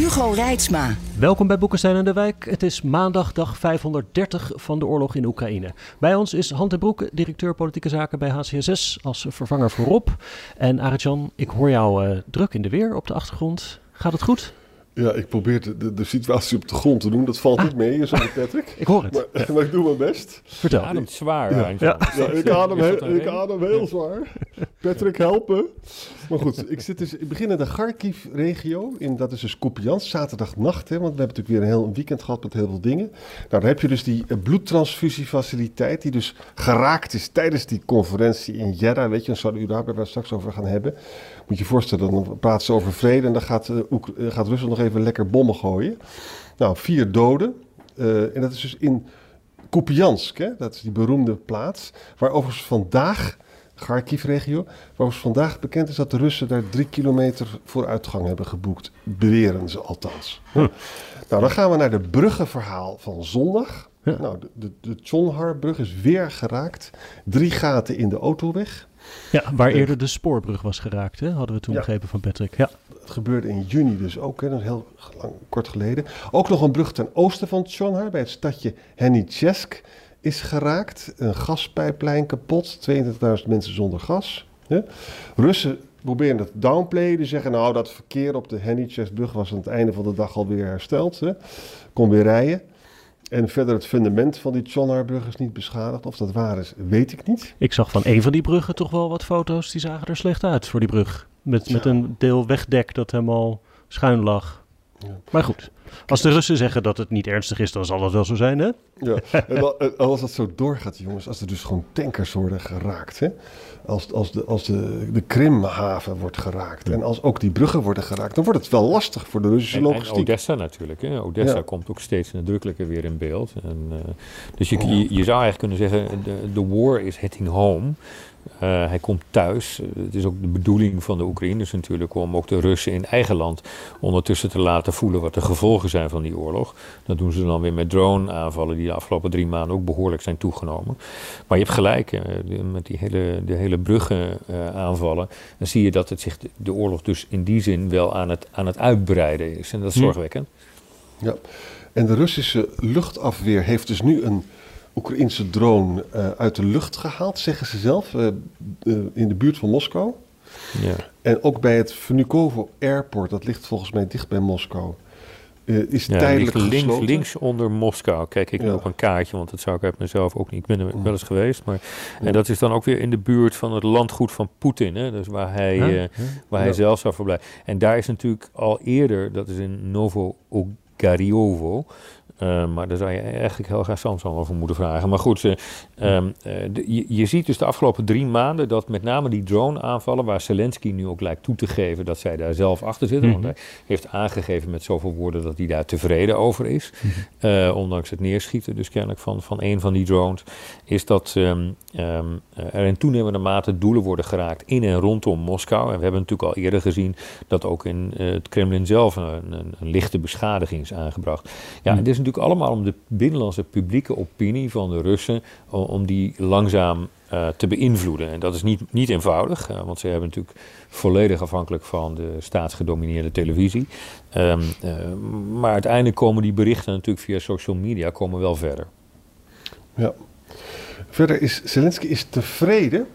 Hugo Reitsma. Welkom bij Boekenstein en de Wijk. Het is maandag dag 530 van de oorlog in Oekraïne. Bij ons is Han Broeke, directeur politieke zaken bij HCSS, als vervanger voor Rob. En Arjan, ik hoor jou uh, druk in de weer op de achtergrond. Gaat het goed? Ja, ik probeer de, de, situatie op de grond te doen. Dat valt niet mee, zo Patrick. ik hoor het. Maar, ik doe mijn best. Vertel. Je ademt zwaar, ja. ja. ik, adem heel, ik adem heel zwaar. Patrick, helpen. Maar goed, ik, zit dus, ik begin in de Kharkiv-regio. Dat is dus Kupiansk, zaterdagnacht. Hè, want we hebben natuurlijk weer een heel weekend gehad met heel veel dingen. Nou, dan heb je dus die eh, bloedtransfusiefaciliteit... die dus geraakt is tijdens die conferentie in Jeddah. Weet je, in Saudi-Arabië, waar we het straks over gaan hebben. Moet je je voorstellen, dan praten ze over vrede... en dan gaat, uh, gaat Rusland nog even lekker bommen gooien. Nou, vier doden. Uh, en dat is dus in Kupiansk, hè? dat is die beroemde plaats... waar overigens vandaag Kharkiv-regio. Waar vandaag bekend is dat de Russen daar drie kilometer vooruitgang hebben geboekt. Beweren ze althans. Hm. Nou, dan gaan we naar de bruggenverhaal van zondag. Nou, de, de, de Chonhar-brug is weer geraakt. Drie gaten in de autoweg. Ja, waar eerder de spoorbrug was geraakt, hè? hadden we toen begrepen van Patrick. Ja. Het gebeurde in juni dus ook, hè? dat heel lang, kort geleden. Ook nog een brug ten oosten van Chonhar, bij het stadje Henichesk is geraakt. Een gaspijplijn kapot. 22.000 mensen zonder gas. Russen proberen het downplayen. Zeggen nou dat verkeer op de Hennichesbrug was aan het einde van de dag alweer hersteld. Hè. Kon weer rijden. En verder het fundament van die Chonarbrug is niet beschadigd. Of dat waar is, weet ik niet. Ik zag van een van die bruggen toch wel wat foto's. Die zagen er slecht uit voor die brug. Met, met een deel wegdek dat helemaal schuin lag. Ja. Maar goed. Als de Russen zeggen dat het niet ernstig is, dan zal dat wel zo zijn, hè? Ja, en als dat zo doorgaat, jongens, als er dus gewoon tankers worden geraakt, hè? Als, als, de, als de, de Krimhaven wordt geraakt en als ook die bruggen worden geraakt, dan wordt het wel lastig voor de Russische logistiek. En Odessa natuurlijk, hè? Odessa komt ook steeds nadrukkelijker weer in beeld. En, uh, dus je, je, je, zou eigenlijk kunnen zeggen, de war is hitting home. Uh, hij komt thuis. Het is ook de bedoeling van de Oekraïners natuurlijk om ook de Russen in eigen land ondertussen te laten voelen wat de gevolgen zijn van die oorlog. Dat doen ze dan weer met drone-aanvallen die de afgelopen drie maanden ook behoorlijk zijn toegenomen. Maar je hebt gelijk, uh, met die hele, de hele bruggenaanvallen, uh, dan zie je dat het zich de, oorlog dus in die zin wel aan het, aan het uitbreiden is. En dat is hm. zorgwekkend. Ja, en de Russische luchtafweer heeft dus nu een Oekraïnse drone uh, uit de lucht gehaald, zeggen ze zelf, in de buurt van Moskou. Ja. En ook bij het Vnukovo Airport, dat ligt volgens mij dicht bij Moskou, is ja, tijdelijk links, links, onder Moskou, kijk ik ja. op een kaartje, want dat zou ik uit mezelf ook niet. Ik ben er wel eens geweest, maar en dat is dan ook weer in de buurt van het landgoed van Poetin, hè, dus waar hij, waar hij zelf zou verblijven. En daar is natuurlijk al eerder, dat is in Novo Ogariovo, uh, maar daar zou je eigenlijk heel graag Samsung over moeten vragen. Maar goed, uh, um, uh, je, je, ziet dus de afgelopen drie maanden dat met name die drone-aanvallen, waar Zelensky nu ook lijkt toe te geven dat zij daar zelf achter zitten, mm -hmm. want hij heeft aangegeven met zoveel woorden dat hij daar tevreden over is, mm -hmm. ondanks het neerschieten dus kennelijk van, van een van die drones, is dat um, um, er in toenemende mate doelen worden geraakt in en rondom Moskou. En we hebben natuurlijk al eerder gezien dat ook in het Kremlin zelf een, een, een lichte beschadiging is aangebracht. Ja, mm. het is natuurlijk allemaal om de binnenlandse publieke opinie van de Russen, om die langzaam uh, te beïnvloeden. En dat is niet, niet eenvoudig, uh, want ze hebben natuurlijk volledig afhankelijk van de staatsgedomineerde televisie. Um, uh, maar uiteindelijk komen die berichten natuurlijk via social media komen wel verder. Ja. Verder is Zelensky is tevreden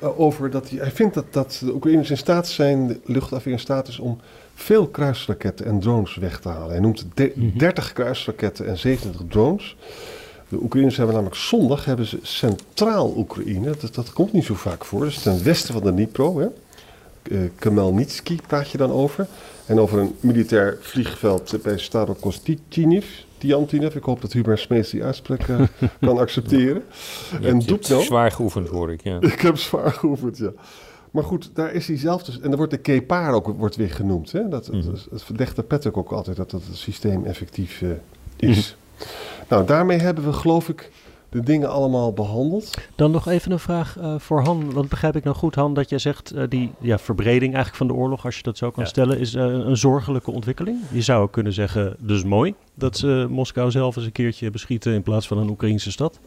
over dat hij, hij vindt dat, dat de Oekraïners in staat zijn, de luchtafweer in staat is om veel kruisraketten en drones weg te halen. Hij noemt 30 mhm. kruisraketten en 27 drones. De Oekraïners hebben namelijk zondag hebben ze Centraal Oekraïne. Dat, dat komt niet zo vaak voor. Dat is ten westen van de Dnipro. Hè. Uh, Kamelnitsky praat je dan over. En over een militair vliegveld bij Starokostitiniv. Tiantinev. Ik hoop dat Hubert Smees die uitspraak uh, kan accepteren. Je en zwaar geoefend hoor ik, ja. Ik heb zwaar geoefend, ja. Maar goed, daar is hij zelf dus... En dan wordt de Kepaar ook wordt weer genoemd. Hè? Dat, mm -hmm. dat, dat Patrick ook altijd, dat het systeem effectief uh, is. Mm -hmm. Nou, daarmee hebben we geloof ik de dingen allemaal behandeld. Dan nog even een vraag uh, voor Han. Want begrijp ik nou goed, Han, dat jij zegt... Uh, die ja, verbreding eigenlijk van de oorlog, als je dat zo kan ja. stellen... is uh, een zorgelijke ontwikkeling. Je zou ook kunnen zeggen, dus mooi... dat ze Moskou zelf eens een keertje beschieten... in plaats van een Oekraïnse stad.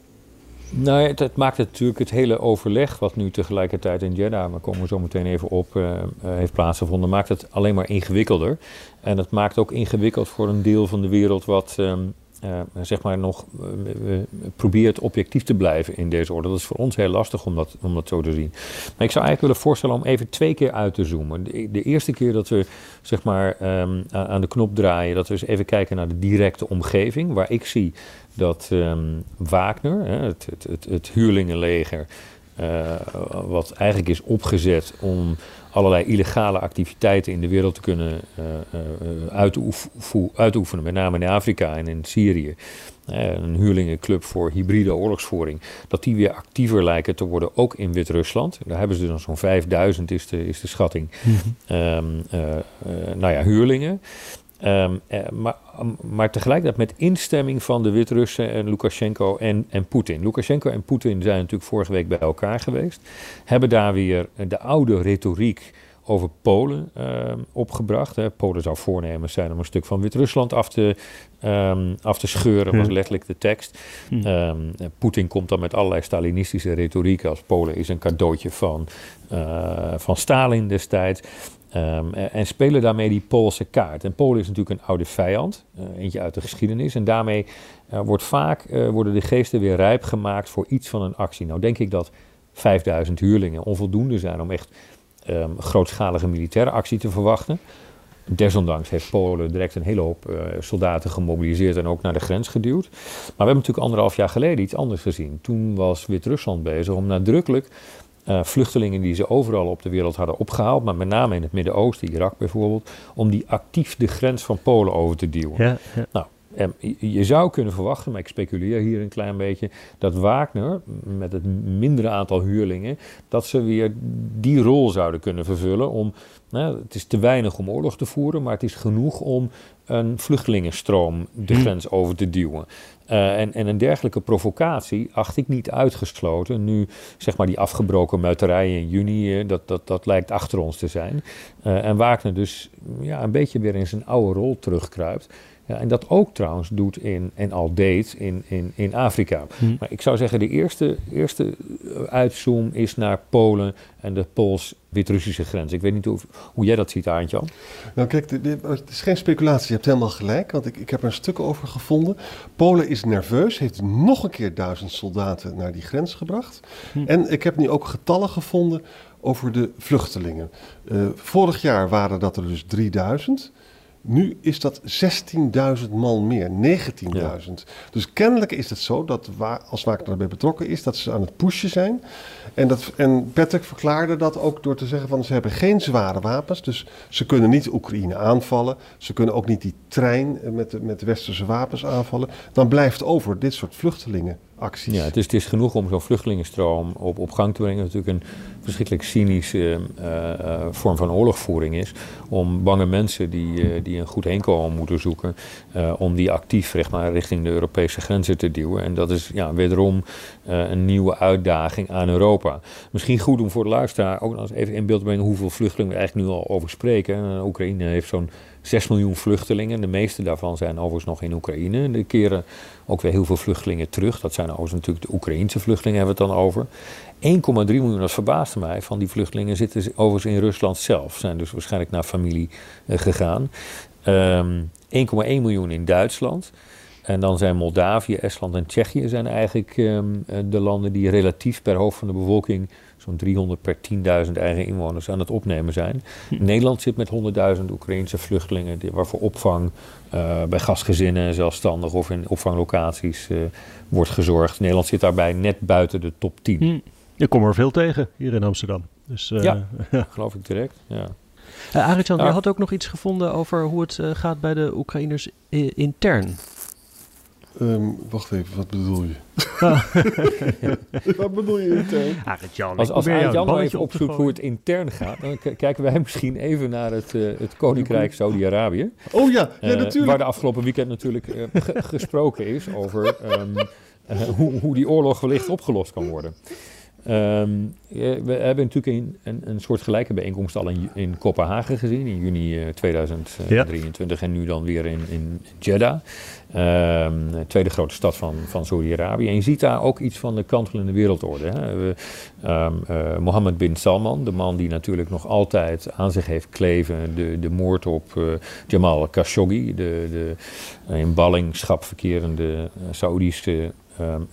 Nou, het, het, maakt natuurlijk het hele overleg wat nu tegelijkertijd in Jeddah, maar komen we zo meteen even op, uh, heeft plaatsgevonden, maakt het alleen maar ingewikkelder. En het maakt ook ingewikkeld voor een deel van de wereld wat um, uh, zeg maar nog probeert objectief te blijven in deze orde. Dat is voor ons heel lastig om dat, om dat zo te zien. Maar ik zou eigenlijk willen voorstellen om even twee keer uit te zoomen. De, eerste keer dat we zeg maar um, aan de knop draaien, dat we eens even kijken naar de directe omgeving, waar ik zie dat um, Wagner, het, het, het, het huurlingenleger, uh, wat eigenlijk is opgezet om allerlei illegale activiteiten in de wereld te kunnen uh, uh, uitoefenen, uitoefenen, met name in Afrika en in Syrië. een huurlingenclub voor hybride oorlogsvoering, dat die weer actiever lijken te worden, ook in Wit-Rusland. Daar hebben ze dan zo'n 5000, is de, is de schatting. Mm -hmm. um, nou ja, huurlingen. Um, eh, maar, maar tegelijkertijd met instemming van de Wit-Russen en Lukashenko en, en Poetin. Lukashenko en Poetin zijn natuurlijk vorige week bij elkaar geweest. Hebben daar weer de oude retoriek over Polen uh, opgebracht. Hè. Polen zou voornemens zijn om een stuk van Wit-Rusland af, te, um, af te scheuren, was letterlijk de tekst. Um, Poetin komt dan met allerlei Stalinistische retoriek als Polen is een cadeautje van, uh, van Stalin destijds. Um, en spelen daarmee die Poolse kaart. En Polen is natuurlijk een oude vijand, uh, eentje uit de geschiedenis. En daarmee uh, wordt vaak, uh, worden de geesten weer rijp gemaakt voor iets van een actie. Nou denk ik dat 5000 huurlingen onvoldoende zijn om echt um, grootschalige militaire actie te verwachten. Desondanks heeft Polen direct een hele hoop soldaten gemobiliseerd en ook naar de grens geduwd. Maar we hebben natuurlijk anderhalf jaar geleden iets anders gezien. Toen was Wit-Rusland bezig om nadrukkelijk uh, vluchtelingen die ze overal op de wereld hadden opgehaald, maar met name in het Midden-Oosten, Irak bijvoorbeeld, om die actief de grens van Polen over te duwen. Ja, ja. Nou, en je zou kunnen verwachten, maar ik speculeer hier een klein beetje, dat Wagner met het mindere aantal huurlingen, dat ze weer die rol zouden kunnen vervullen om, nou, het is te weinig om oorlog te voeren, maar het is genoeg om een vluchtelingenstroom de grens over te duwen. Uh, en, en, een dergelijke provocatie acht ik niet uitgesloten. Nu, zeg maar, die afgebroken muiterij in juni, uh, dat, dat, dat lijkt achter ons te zijn. Uh, en Wagner dus ja, een beetje weer in zijn oude rol terugkruipt. Ja, en dat ook trouwens doet in, en al deed in, in, in Afrika. Hm. Maar ik zou zeggen, de eerste, eerste uitzoom is naar Polen en de Pools-Wit-Russische grens. Ik weet niet hoe, hoe jij dat ziet, Aantje. Nou kijk, de, de, het is geen speculatie. Je hebt helemaal gelijk, want ik, ik heb er een stuk over gevonden. Polen is nerveus, heeft nog een keer duizend soldaten naar die grens gebracht. Hm. En ik heb nu ook getallen gevonden over de vluchtelingen. Uh, vorig jaar waren dat er dus 3000. Nu is dat 16.000 man meer, 19.000. Ja. Dus kennelijk is het zo dat als Wagner erbij betrokken is, dat ze aan het pushen zijn. En, dat, en Patrick verklaarde dat ook door te zeggen van ze hebben geen zware wapens. Dus ze kunnen niet Oekraïne aanvallen. Ze kunnen ook niet die trein met, met westerse wapens aanvallen. Dan blijft over dit soort vluchtelingen Ja, het is, het is genoeg om zo'n vluchtelingenstroom op, op gang te brengen. natuurlijk een verschrikkelijk cynische uh, uh, vorm van oorlogvoering is. Om bange mensen die, die een goed heenkomen moeten zoeken, om die actief zeg maar, richting de Europese grenzen te duwen. En dat is ja, wederom een nieuwe uitdaging aan Europa. Misschien goed om voor de luisteraar ook nog eens even in beeld te brengen hoeveel vluchtelingen we eigenlijk nu al over spreken. Oekraïne heeft zo'n 6 miljoen vluchtelingen. De meeste daarvan zijn overigens nog in Oekraïne. Er keren ook weer heel veel vluchtelingen terug. Dat zijn overigens natuurlijk de Oekraïnse vluchtelingen, hebben we het dan over. 1,3 miljoen, dat verbaasde mij, van die vluchtelingen zitten overigens in Rusland zelf. Zijn dus waarschijnlijk naar familie uh, gegaan. Um, 1,1 miljoen in Duitsland. En dan zijn Moldavië, Estland en Tsjechië zijn eigenlijk um, de landen die relatief per hoofd van de bevolking zo'n 300 per 10.000 eigen inwoners aan het opnemen zijn. Hm. Nederland zit met 100.000 Oekraïnse vluchtelingen, die, waarvoor opvang uh, bij gastgezinnen, zelfstandig of in opvanglocaties uh, wordt gezorgd. Nederland zit daarbij net buiten de top 10. Hm. Je komt er veel tegen hier in Amsterdam. Dus, uh, ja, geloof ik direct. Ja. Uh, Arjan, ja. je had ook nog iets gevonden over hoe het gaat bij de Oekraïners intern. Um, wacht even, wat bedoel je? wat bedoel je intern? Jan, als als Jan nog even opzoekt hoe het intern gaat, dan kijken wij misschien even naar het, uh, het Koninkrijk Saudi-Arabië. Oh ja, ja uh, natuurlijk. Waar de afgelopen weekend natuurlijk uh, gesproken is over um, hoe, hoe die oorlog wellicht opgelost kan worden. Um, we hebben natuurlijk een, een, een, soort gelijke bijeenkomst al in, in Kopenhagen gezien, in juni 2023 ja. en nu dan weer in, in Jeddah. Um, de tweede grote stad van, van Saudi-Arabië. En je ziet daar ook iets van de kantelende wereldorde. Hè. We, um, uh, Mohammed bin Salman, de man die natuurlijk nog altijd aan zich heeft kleven, de, de moord op uh, Jamal Khashoggi, de, de in ballingschap verkerende Saoedische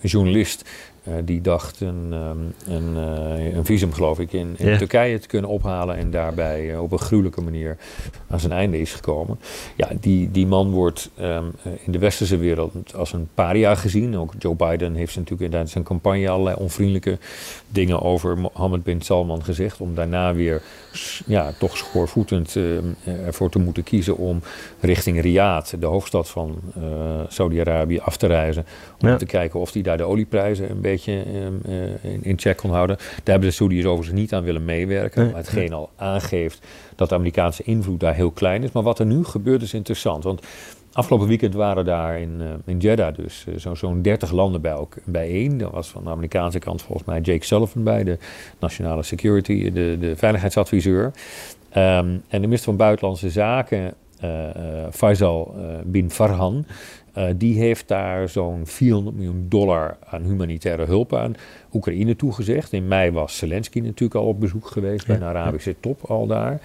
journalist uh, die dacht een, um, een, uh, een, visum, geloof ik, in, in yeah. Turkije te kunnen ophalen en daarbij uh, op een gruwelijke manier aan zijn einde is gekomen. Ja, die, die man wordt um, in de westerse wereld als een paria gezien. Ook Joe Biden heeft natuurlijk tijdens zijn campagne allerlei onvriendelijke dingen over Mohammed bin Salman gezegd. Om daarna weer ja, toch schoorvoetend ervoor te moeten kiezen om richting Riyadh, de hoofdstad van Saudi-Arabië, af te reizen. Om ja. te kijken of hij daar de olieprijzen een beetje beetje um, uh, in, in, check kon houden. Daar hebben de Saoedi's overigens niet aan willen meewerken. Nee, hetgeen al aangeeft dat de Amerikaanse invloed daar heel klein is. Maar wat er nu gebeurt is interessant. Want afgelopen weekend waren daar in, uh, in Jeddah dus uh, zo'n zo 30 landen bij elk, bijeen. Dat was van de Amerikaanse kant volgens mij Jake Sullivan bij, de nationale security, de, de veiligheidsadviseur. Um, en de minister van Buitenlandse Zaken, Faisal bin Farhan, uh, die heeft daar zo'n 400 miljoen dollar aan humanitaire hulp aan Oekraïne toegezegd. In mei was Zelensky natuurlijk al op bezoek geweest bij een Arabische top al daar.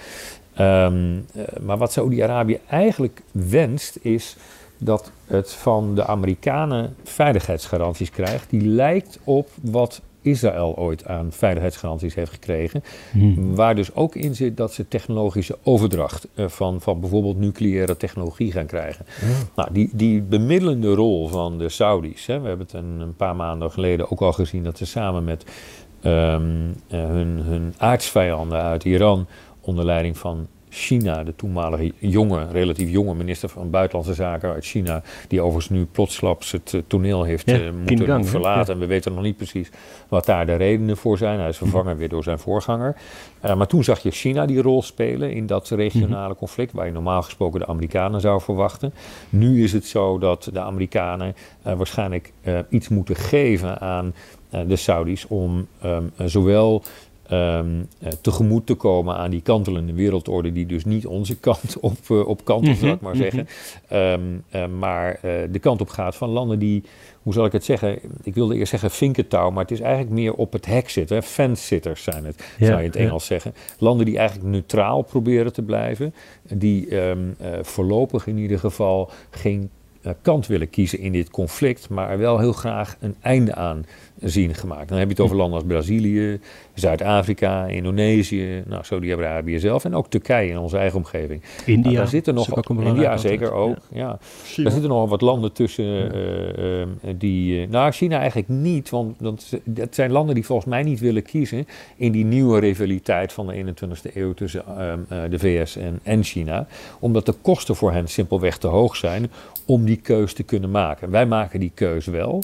Um, uh, maar wat Saudi-Arabië eigenlijk wenst is dat het van de Amerikanen veiligheidsgaranties krijgt. Die lijkt op wat Israël ooit aan veiligheidsgaranties heeft gekregen. Hmm. Waar dus ook in zit dat ze technologische overdracht uh, van, van bijvoorbeeld nucleaire technologie gaan krijgen. Ja. Nou, die, die bemiddelende rol van de Saudis. Hè, we hebben het een, een, paar maanden geleden ook al gezien dat ze samen met um, uh, hun, hun aardsvijanden uit Iran onder leiding van China, de toenmalige jonge, relatief jonge minister van Buitenlandse Zaken uit China, die overigens nu plotsklaps het uh, toneel heeft ja, uh, moeten Gang, verlaten. Ja. En we weten nog niet precies wat daar de redenen voor zijn. Hij is vervangen mm. weer door zijn voorganger. Uh, maar toen zag je China die rol spelen in dat regionale mm. conflict, waar je normaal gesproken de Amerikanen zou verwachten. Nu is het zo dat de Amerikanen waarschijnlijk iets moeten geven aan de Saudis om um, zowel um, tegemoet te komen aan die kantelende wereldorde, die dus niet onze kant op, uh, op kantelt, mm -hmm, zal ik maar zeggen. Mm -hmm. um, uh, maar de kant op gaat van landen die, hoe zal ik het zeggen? Ik wilde eerst zeggen vinkentouw, maar het is eigenlijk meer op het hek zitten. Fence-sitters zijn het, ja, zou je in het Engels ja. zeggen. Landen die eigenlijk neutraal proberen te blijven, die um, voorlopig in ieder geval geen kant willen kiezen in dit conflict, maar er wel heel graag een einde aan zien gemaakt. Dan heb je het over landen als Brazilië, Zuid-Afrika, Indonesië, nou, Saudi-Arabië zelf en ook Turkije in onze eigen omgeving. India. Nou, daar zitten nog India zeker ook. Ja. ja. Daar zitten nog wat landen tussen ja. uh, uh, die. Uh, nou, China eigenlijk niet, want dat, dat, zijn landen die volgens mij niet willen kiezen in die nieuwe rivaliteit van de 21ste eeuw tussen ehm, de VS en, en China, omdat de kosten voor hen simpelweg te hoog zijn om die keus te kunnen maken. Wij maken die keus wel.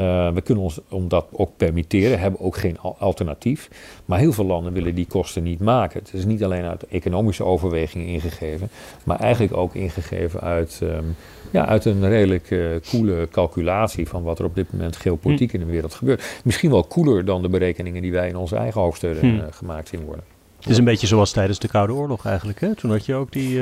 Uh, we kunnen ons om dat ook permitteren, hebben ook geen alternatief. Maar heel veel landen willen die kosten niet maken. Het is niet alleen uit economische overwegingen ingegeven, maar eigenlijk ook ingegeven uit, um, ja, uit een redelijk uh, coole calculatie van wat er op dit moment geopolitiek hm. in de wereld gebeurt. Misschien wel cooler dan de berekeningen die wij in onze eigen hoofdsteden hm. uh, gemaakt zien worden. Het is een beetje zoals tijdens de Koude Oorlog eigenlijk. Hè? Toen had je ook die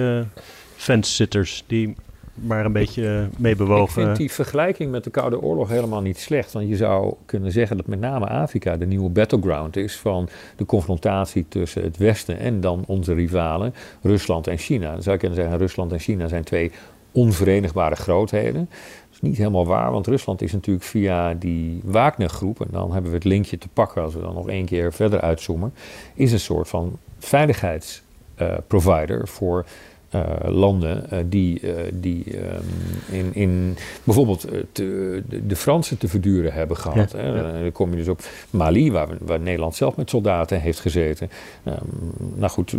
fence-sitters die maar een beetje mee bewogen. Ik vind die vergelijking met de Koude Oorlog helemaal niet slecht. Want je zou kunnen zeggen dat met name Afrika de nieuwe battleground is van de confrontatie tussen het Westen en dan onze rivalen Rusland en China. Dan zou je kunnen zeggen, Rusland en China zijn twee onverenigbare grootheden. Is niet helemaal waar, want Rusland is natuurlijk via die Wagner-groep, en dan hebben we het linkje te pakken als we dan nog één keer verder uitzoomen, is een soort van veiligheidsprovider uh, voor uh, landen uh, die, uh, die um, in, in bijvoorbeeld te, de, de, Fransen te verduren hebben gehad. Ja, hè. Ja. Dan kom je dus op Mali, waar, waar Nederland zelf met soldaten heeft gezeten. Um, nou goed,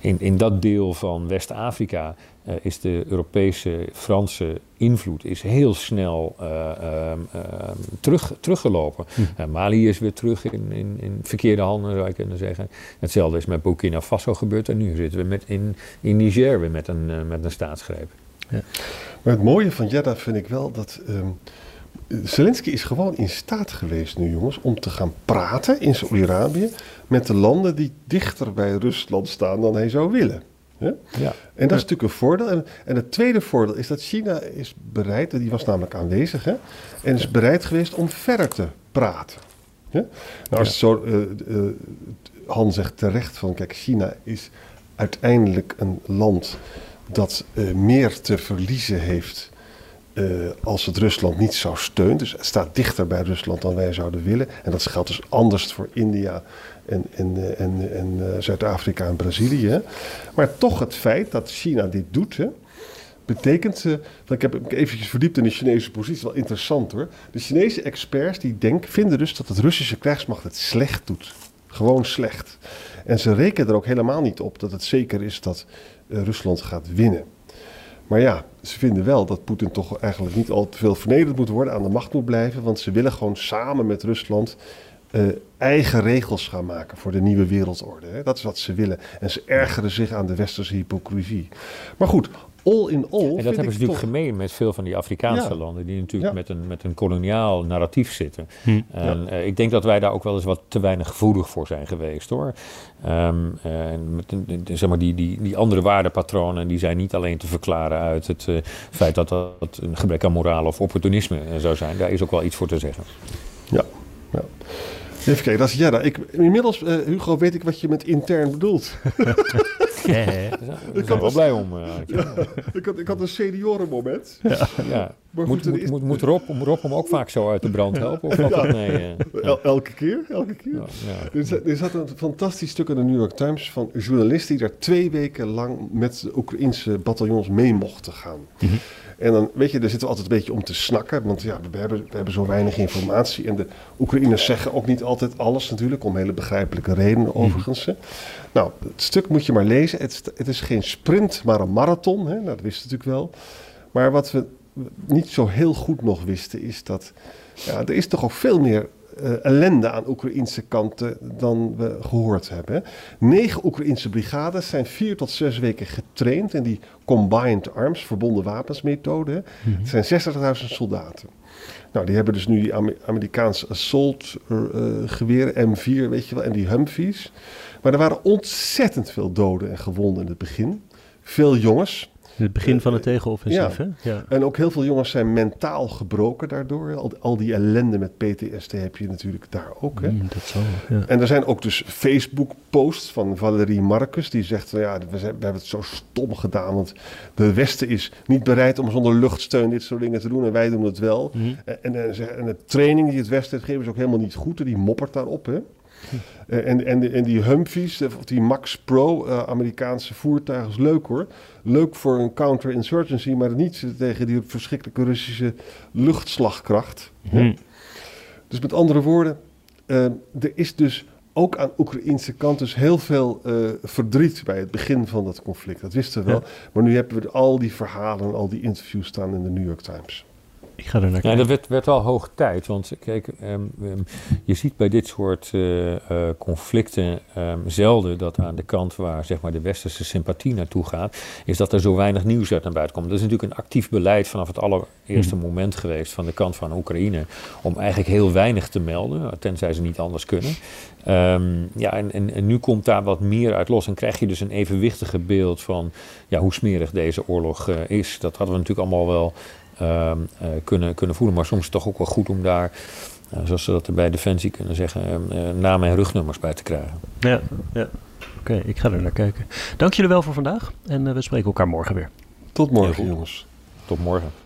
in, in dat deel van West-Afrika uh, is de Europese, Franse invloed is heel snel uh, terug, teruggelopen. Hm. Mali is weer terug in, in, in, verkeerde handen, zou je kunnen zeggen. Hetzelfde is met Burkina Faso gebeurd en nu zitten we met in, in Niger weer met een, met een staatsgreep. Ja. Maar het mooie van Jeddah vind ik wel dat... Um, Zelensky is gewoon in staat geweest nu, jongens, om te gaan praten in Saudi-Arabië met de landen die dichter bij Rusland staan dan hij zou willen. Ja? ja? En dat is natuurlijk een voordeel. En, en, het tweede voordeel is dat China is bereid, die was namelijk aanwezig, hè, en is bereid geweest om verder te praten. Ja? Nou, als zo, uh, uh, Han zegt terecht van, kijk, China is uiteindelijk een land dat uh, meer te verliezen heeft als het Rusland niet zou steunen. Dus het staat dichter bij Rusland dan wij zouden willen. En dat geldt dus anders voor India en, en, en, en uh, Zuid-Afrika en Brazilië. Maar toch het feit dat China dit doet, betekent... Ik heb me eventjes verdiept in de Chinese positie, wel interessant hoor. De Chinese experts die denken, vinden dus dat het Russische krijgsmacht het slecht doet. Gewoon slecht. En ze rekenen er ook helemaal niet op dat het zeker is dat Rusland gaat winnen. Maar ja, ze vinden wel dat Poetin toch eigenlijk niet al te veel vernederd moet worden, aan de macht moet blijven. Want ze willen gewoon samen met Rusland uh, eigen regels gaan maken voor de nieuwe wereldorde. Hè? Dat is wat ze willen. En ze ergeren zich aan de westerse hypocrisie. Maar goed, all in all. En dat hebben ze natuurlijk gemeen met veel van die Afrikaanse landen, die natuurlijk met, een, met een koloniaal narratief zitten. Hm. En uh, ik denk dat wij daar ook wel eens wat te weinig gevoelig voor zijn geweest hoor. Um, en met, zeg maar die, die, die andere waardepatronen die zijn niet alleen te verklaren uit het uh, feit dat dat een gebrek aan moraal of opportunisme zou zijn. Daar is ook wel iets voor te zeggen. Ja, ja. Even kijken, dat is ja. Ik, inmiddels, uh, Hugo, weet ik wat je met intern bedoelt. ik ben wel blij om. Uh, ja, ik, had, ik had een seniorenmoment. Ja. ja. Maar moet, moet, moet, moet Rob, Rob hem ook vaak zo uit de brand helpen? Of ja. nee, uh, elke keer, elke keer. Er, zat, er zat een fantastisch stuk in de New York Times van journalisten die daar twee weken lang met de Oekraïnse bataljons mee mochten gaan. En dan, weet je, daar zitten we altijd een beetje om te snakken. Want ja, we hebben, we hebben zo weinig informatie. En de Oekraïners zeggen ook niet altijd alles natuurlijk. Om hele begrijpelijke redenen mhm. overigens. Nou, het stuk moet je maar lezen. Het, het is geen sprint, maar een marathon. Hè? Nou, dat wisten we natuurlijk wel. Maar wat we niet zo heel goed nog wisten is dat... Ja, er is toch ook veel meer ellende aan Oekraïnse kanten dan we gehoord hebben. Negen Oekraïnse brigades zijn vier tot zes weken getraind in die combined arms, verbonden wapensmethode. Mm Het zijn 60.000 soldaten. Nou, die hebben dus nu die Amerikaanse assault uh, geweren, M4, weet je wel, en die Humvees. Maar er waren ontzettend veel doden en gewonden in het begin. Veel jongens, het begin van het tegenoffensief, ja. hè? Ja. En ook heel veel jongens zijn mentaal gebroken daardoor. Al, al die ellende met PTSD heb je natuurlijk daar ook, hè? Mm, dat zo, ja. En er zijn ook dus Facebook-posts van Valerie Marcus... die zegt, ja, we, zijn, we, hebben het zo stom gedaan... want de Westen is niet bereid om zonder luchtsteun dit soort dingen te doen... en wij doen het wel. Mm. En, en, en, de training die het Westen heeft gegeven is ook helemaal niet goed... en die moppert daarop, hè? Uh, en, en, en die Humvees, of die Max Pro, uh, Amerikaanse voertuigen, is leuk hoor. Leuk voor een counterinsurgency, maar niet tegen die verschrikkelijke Russische luchtslagkracht. Hm. Dus met andere woorden, uh, er is dus ook aan Oekraïnse kant dus heel veel verdriet bij het begin van dat conflict. Dat wisten we wel. Ja. Maar nu hebben we al die verhalen, al die interviews staan in de New York Times. Ik ga er naar kijken. Ja, dat werd, werd wel hoog tijd. Want kijk, um, um, je ziet bij dit soort uh, uh, conflicten um, zelden dat aan de kant waar zeg maar, de westerse sympathie naartoe gaat, is dat er zo weinig nieuws uit naar buiten komt. Dat is natuurlijk een actief beleid vanaf het allereerste hmm. moment geweest van de kant van Oekraïne om eigenlijk heel weinig te melden, tenzij ze niet anders kunnen. ja, en, en, en, nu komt daar wat meer uit los en krijg je dus een evenwichtige beeld van ja, hoe smerig deze oorlog uh, is. Dat hadden we natuurlijk allemaal wel kunnen, kunnen voelen. Maar soms is het toch ook wel goed om daar, uh, zoals ze dat bij Defensie kunnen zeggen, uh, namen en rugnummers bij te krijgen. Ja, ja. oké, ik ga er naar kijken. Dank jullie wel voor vandaag en we spreken elkaar morgen weer. Tot morgen, jongens. Tot morgen.